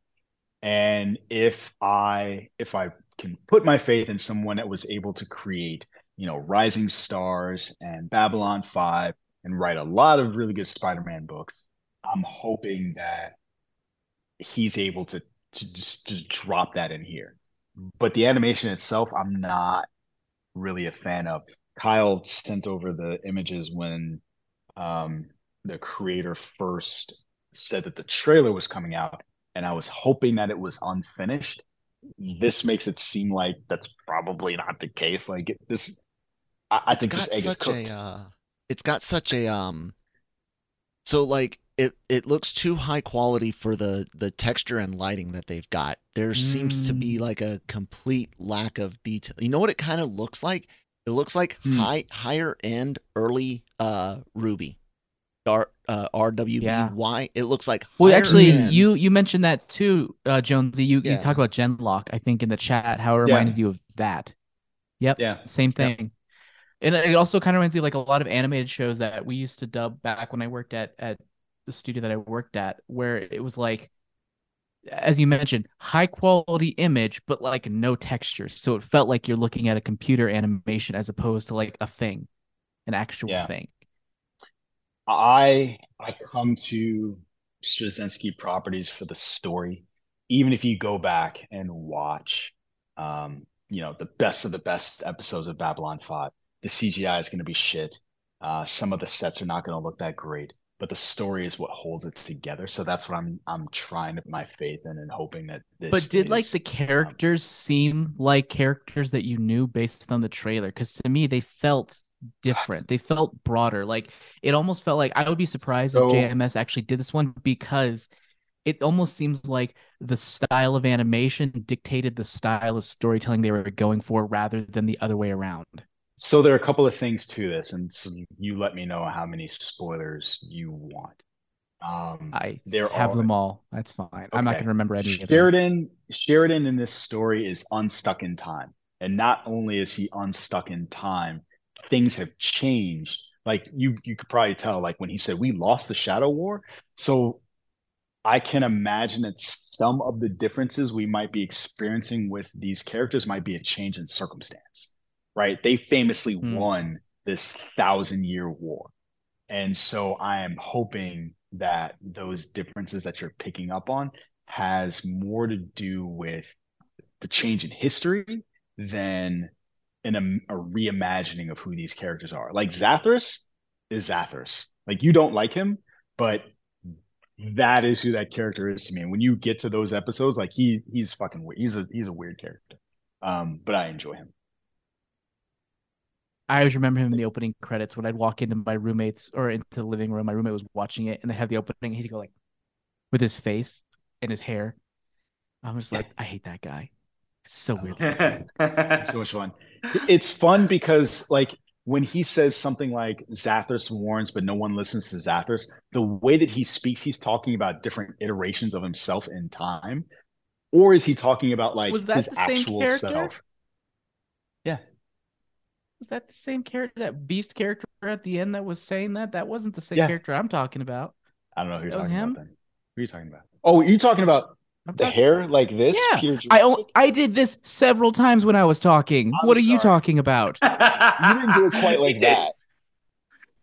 And if i if i can put my faith in someone that was able to create you know rising stars and babylon 5 and write a lot of really good spider-man books i'm hoping that he's able to to just just drop that in here. But the animation itself i'm not really a fan of kyle sent over the images when um the creator first said that the trailer was coming out and I was hoping that it was unfinished. This makes it seem like that's probably not the case. Like this, I, I think this egg is cooked. A, uh, it's got such a um. So like it it looks too high quality for the the texture and lighting that they've got. There mm. seems to be mm. like a complete lack of detail. You know what it kind of looks like? It looks like mm. high higher end early uh RWBY. R uh, RWBY. Yeah. It looks like. Well, actually, end. you you mentioned that too, uh, Jonesy. You yeah. you talked about Genlock, I think, in the chat. How it reminded yeah. you of that. Yep. Yeah. Same thing. Yep. And it also kind of reminds me of like a lot of animated shows that we used to dub back when I worked at at the studio that I worked at, where it was like, as you mentioned, high quality image, but like no textures. So it felt like you're looking at a computer animation as opposed to like a thing, an actual yeah. thing. I I come to Straczynski properties for the story. Even if you go back and watch, um, you know, the best of the best episodes of Babylon Five, the CGI is going to be shit. Uh, some of the sets are not going to look that great, but the story is what holds it together. So that's what I'm I'm trying to put my faith in and hoping that this. But did is, like the characters um, seem like characters that you knew based on the trailer? Because to me, they felt different. They felt broader. Like it almost felt like I would be surprised so, if JMS actually did this one because it almost seems like the style of animation dictated the style of storytelling they were going for rather than the other way around. So there are a couple of things to this, and so you let me know how many spoilers you want. Um, I there have are- them all. That's fine. I'm not going to remember any of them. Sheridan Sheridan in this story is unstuck in time. And not only is he unstuck in time, things have changed. Like you you could probably tell like when he said we lost the Shadow War. So I can imagine that some of the differences we might be experiencing with these characters might be a change in circumstance. Right? They famously Hmm. won this thousand year war. And so I am hoping that those differences that you're picking up on has more to do with the change in history than in a, a reimagining of who these characters are. Like Zathras is Zathras. Like you don't like him, but that is who that character is to me. And when you get to those episodes, like he he's fucking weird. He's a he's a weird character. Um, but I enjoy him. I always remember him in the opening credits when I'd walk into my roommates or into the living room. My roommate was watching it, and they had the opening. He'd go like, with his face and his hair. I'm just like, I hate that guy. So weird. It's so much fun. It's fun because like when he says something like Zathras warns, but no one listens to Zathras, the way that he speaks, he's talking about different iterations of himself in time. Or is he talking about like Was that his the same actual character? self? Was that the same character, that beast character at the end that was saying that? That wasn't the same Yeah. character I'm talking about. I don't know who you're That talking about then. Who are you talking about? Oh, you're talking about I'm the talking- hair like this? Yeah, I I did this several times when I was talking. I'm what are you talking about? you didn't do it quite like that.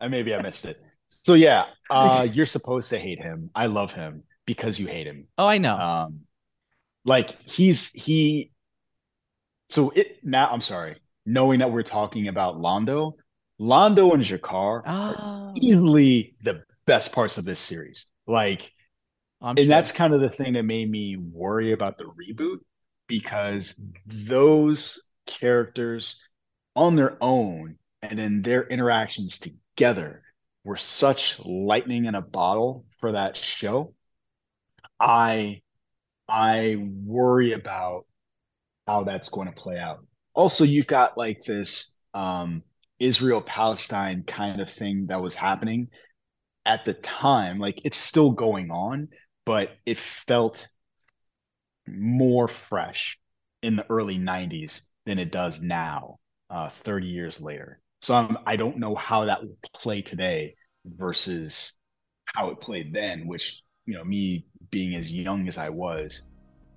Uh, maybe I missed it. So yeah, uh, you're supposed to hate him. I love him because you hate him. Oh, I know. Um, like he's he. So it now. I'm sorry. Knowing that we're talking about Londo, Londo and G'Kar are oh, easily the best parts of this series. Like, I'm and sure. that's kind of the thing that made me worry about the reboot because those characters on their own and then their interactions together were such lightning in a bottle for that show. I I worry about how that's going to play out. Also, you've got like this um Israel Palestine kind of thing that was happening at the time. Like it's still going on, but it felt more fresh in the early 90s than it does now, uh, 30 years later. So I'm, I don't know how that will play today versus how it played then, which, you know, me being as young as I was,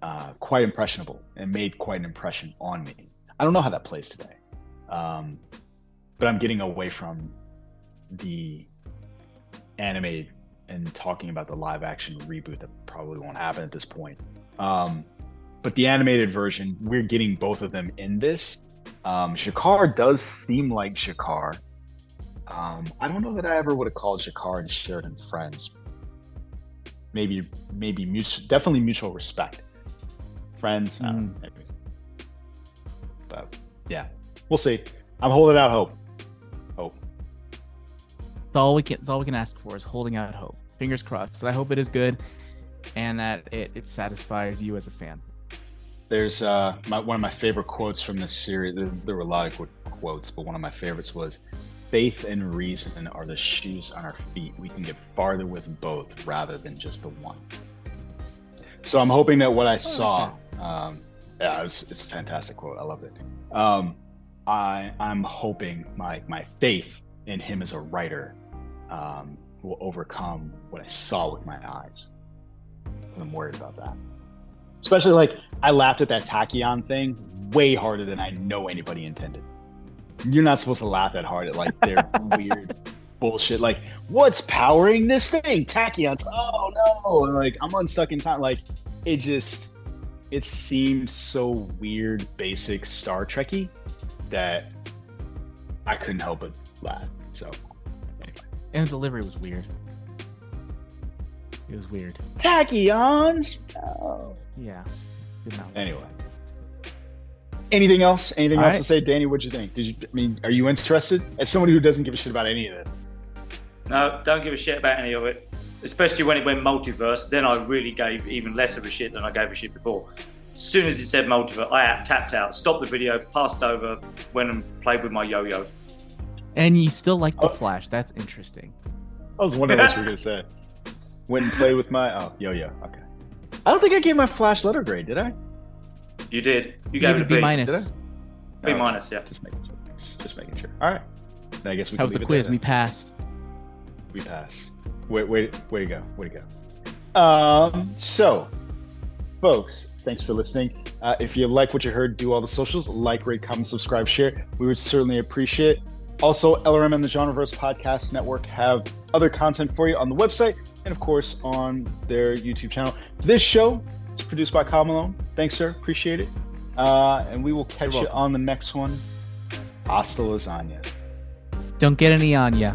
uh, quite impressionable and made quite an impression on me. I don't know how that plays today. Um, but I'm getting away from the animated and talking about the live action reboot that probably won't happen at this point. Um, but the animated version, we're getting both of them in this. Um, G'Kar does seem like G'Kar. Um, I don't know that I ever would have called G'Kar and Sheridan friends. Maybe, maybe mutual, definitely mutual respect. Friends, know, maybe. But yeah, we'll see. I'm holding out hope. Hope. That's all we can. That's all we can ask for is holding out hope. Fingers crossed. I hope it is good, and that it, it satisfies you as a fan. There's uh, my, one of my favorite quotes from this series. There, there were a lot of qu- quotes, but one of my favorites was, "Faith and reason are the shoes on our feet. We can get farther with both rather than just the one." So I'm hoping that what I saw, um, yeah, it's, it's a fantastic quote. I love it. Um, I I'm hoping my my faith in him as a writer um, will overcome what I saw with my eyes. So I'm worried about that. Especially like I laughed at that tachyon thing way harder than I know anybody intended. You're not supposed to laugh that hard at like their weird bullshit. Like, what's powering this thing? Tachyons. Oh no! And, like I'm unstuck in time. Like it just it seemed so weird, basic Star Trekky that I couldn't help but laugh. So And the delivery was weird. It was weird. tachyons. Oh. Yeah. Good enough. Anyway. Anything else? Anything All else right. to say, Danny? What'd you think? Did you? I mean, are you interested? As someone who doesn't give a shit about any of this, No, don't give a shit about any of it. Especially when it went multiverse, then I really gave even less of a shit than I gave a shit before. As soon as it said multiverse, I tapped out, stopped the video, passed over, went and played with my yo-yo. And you still like the Oh. Flash. That's interesting. I was wondering what you were gonna say. Went and played with my oh yo yo. Okay. I don't think I gave my flash letter grade, did I? You did. You You gave gave it it a a B B. minus. B minus, yeah. Just making sure. Just making sure. All right. Then I guess we. That was the quiz. there We then. passed. We pass. Wait, wait, way to go, way to go. Um, so, folks, thanks for listening. Uh, if you like what you heard, do all the socials, like, rate, comment, subscribe, share. We would certainly appreciate. it. Also, LRM and the Genreverse Podcast Network have other content for you on the website and, of course, on their YouTube channel. This show is produced by Kyle Malone. Thanks, sir. Appreciate it. Uh, and we will catch you on the next one. Hasta lasagna. Don't get any on ya.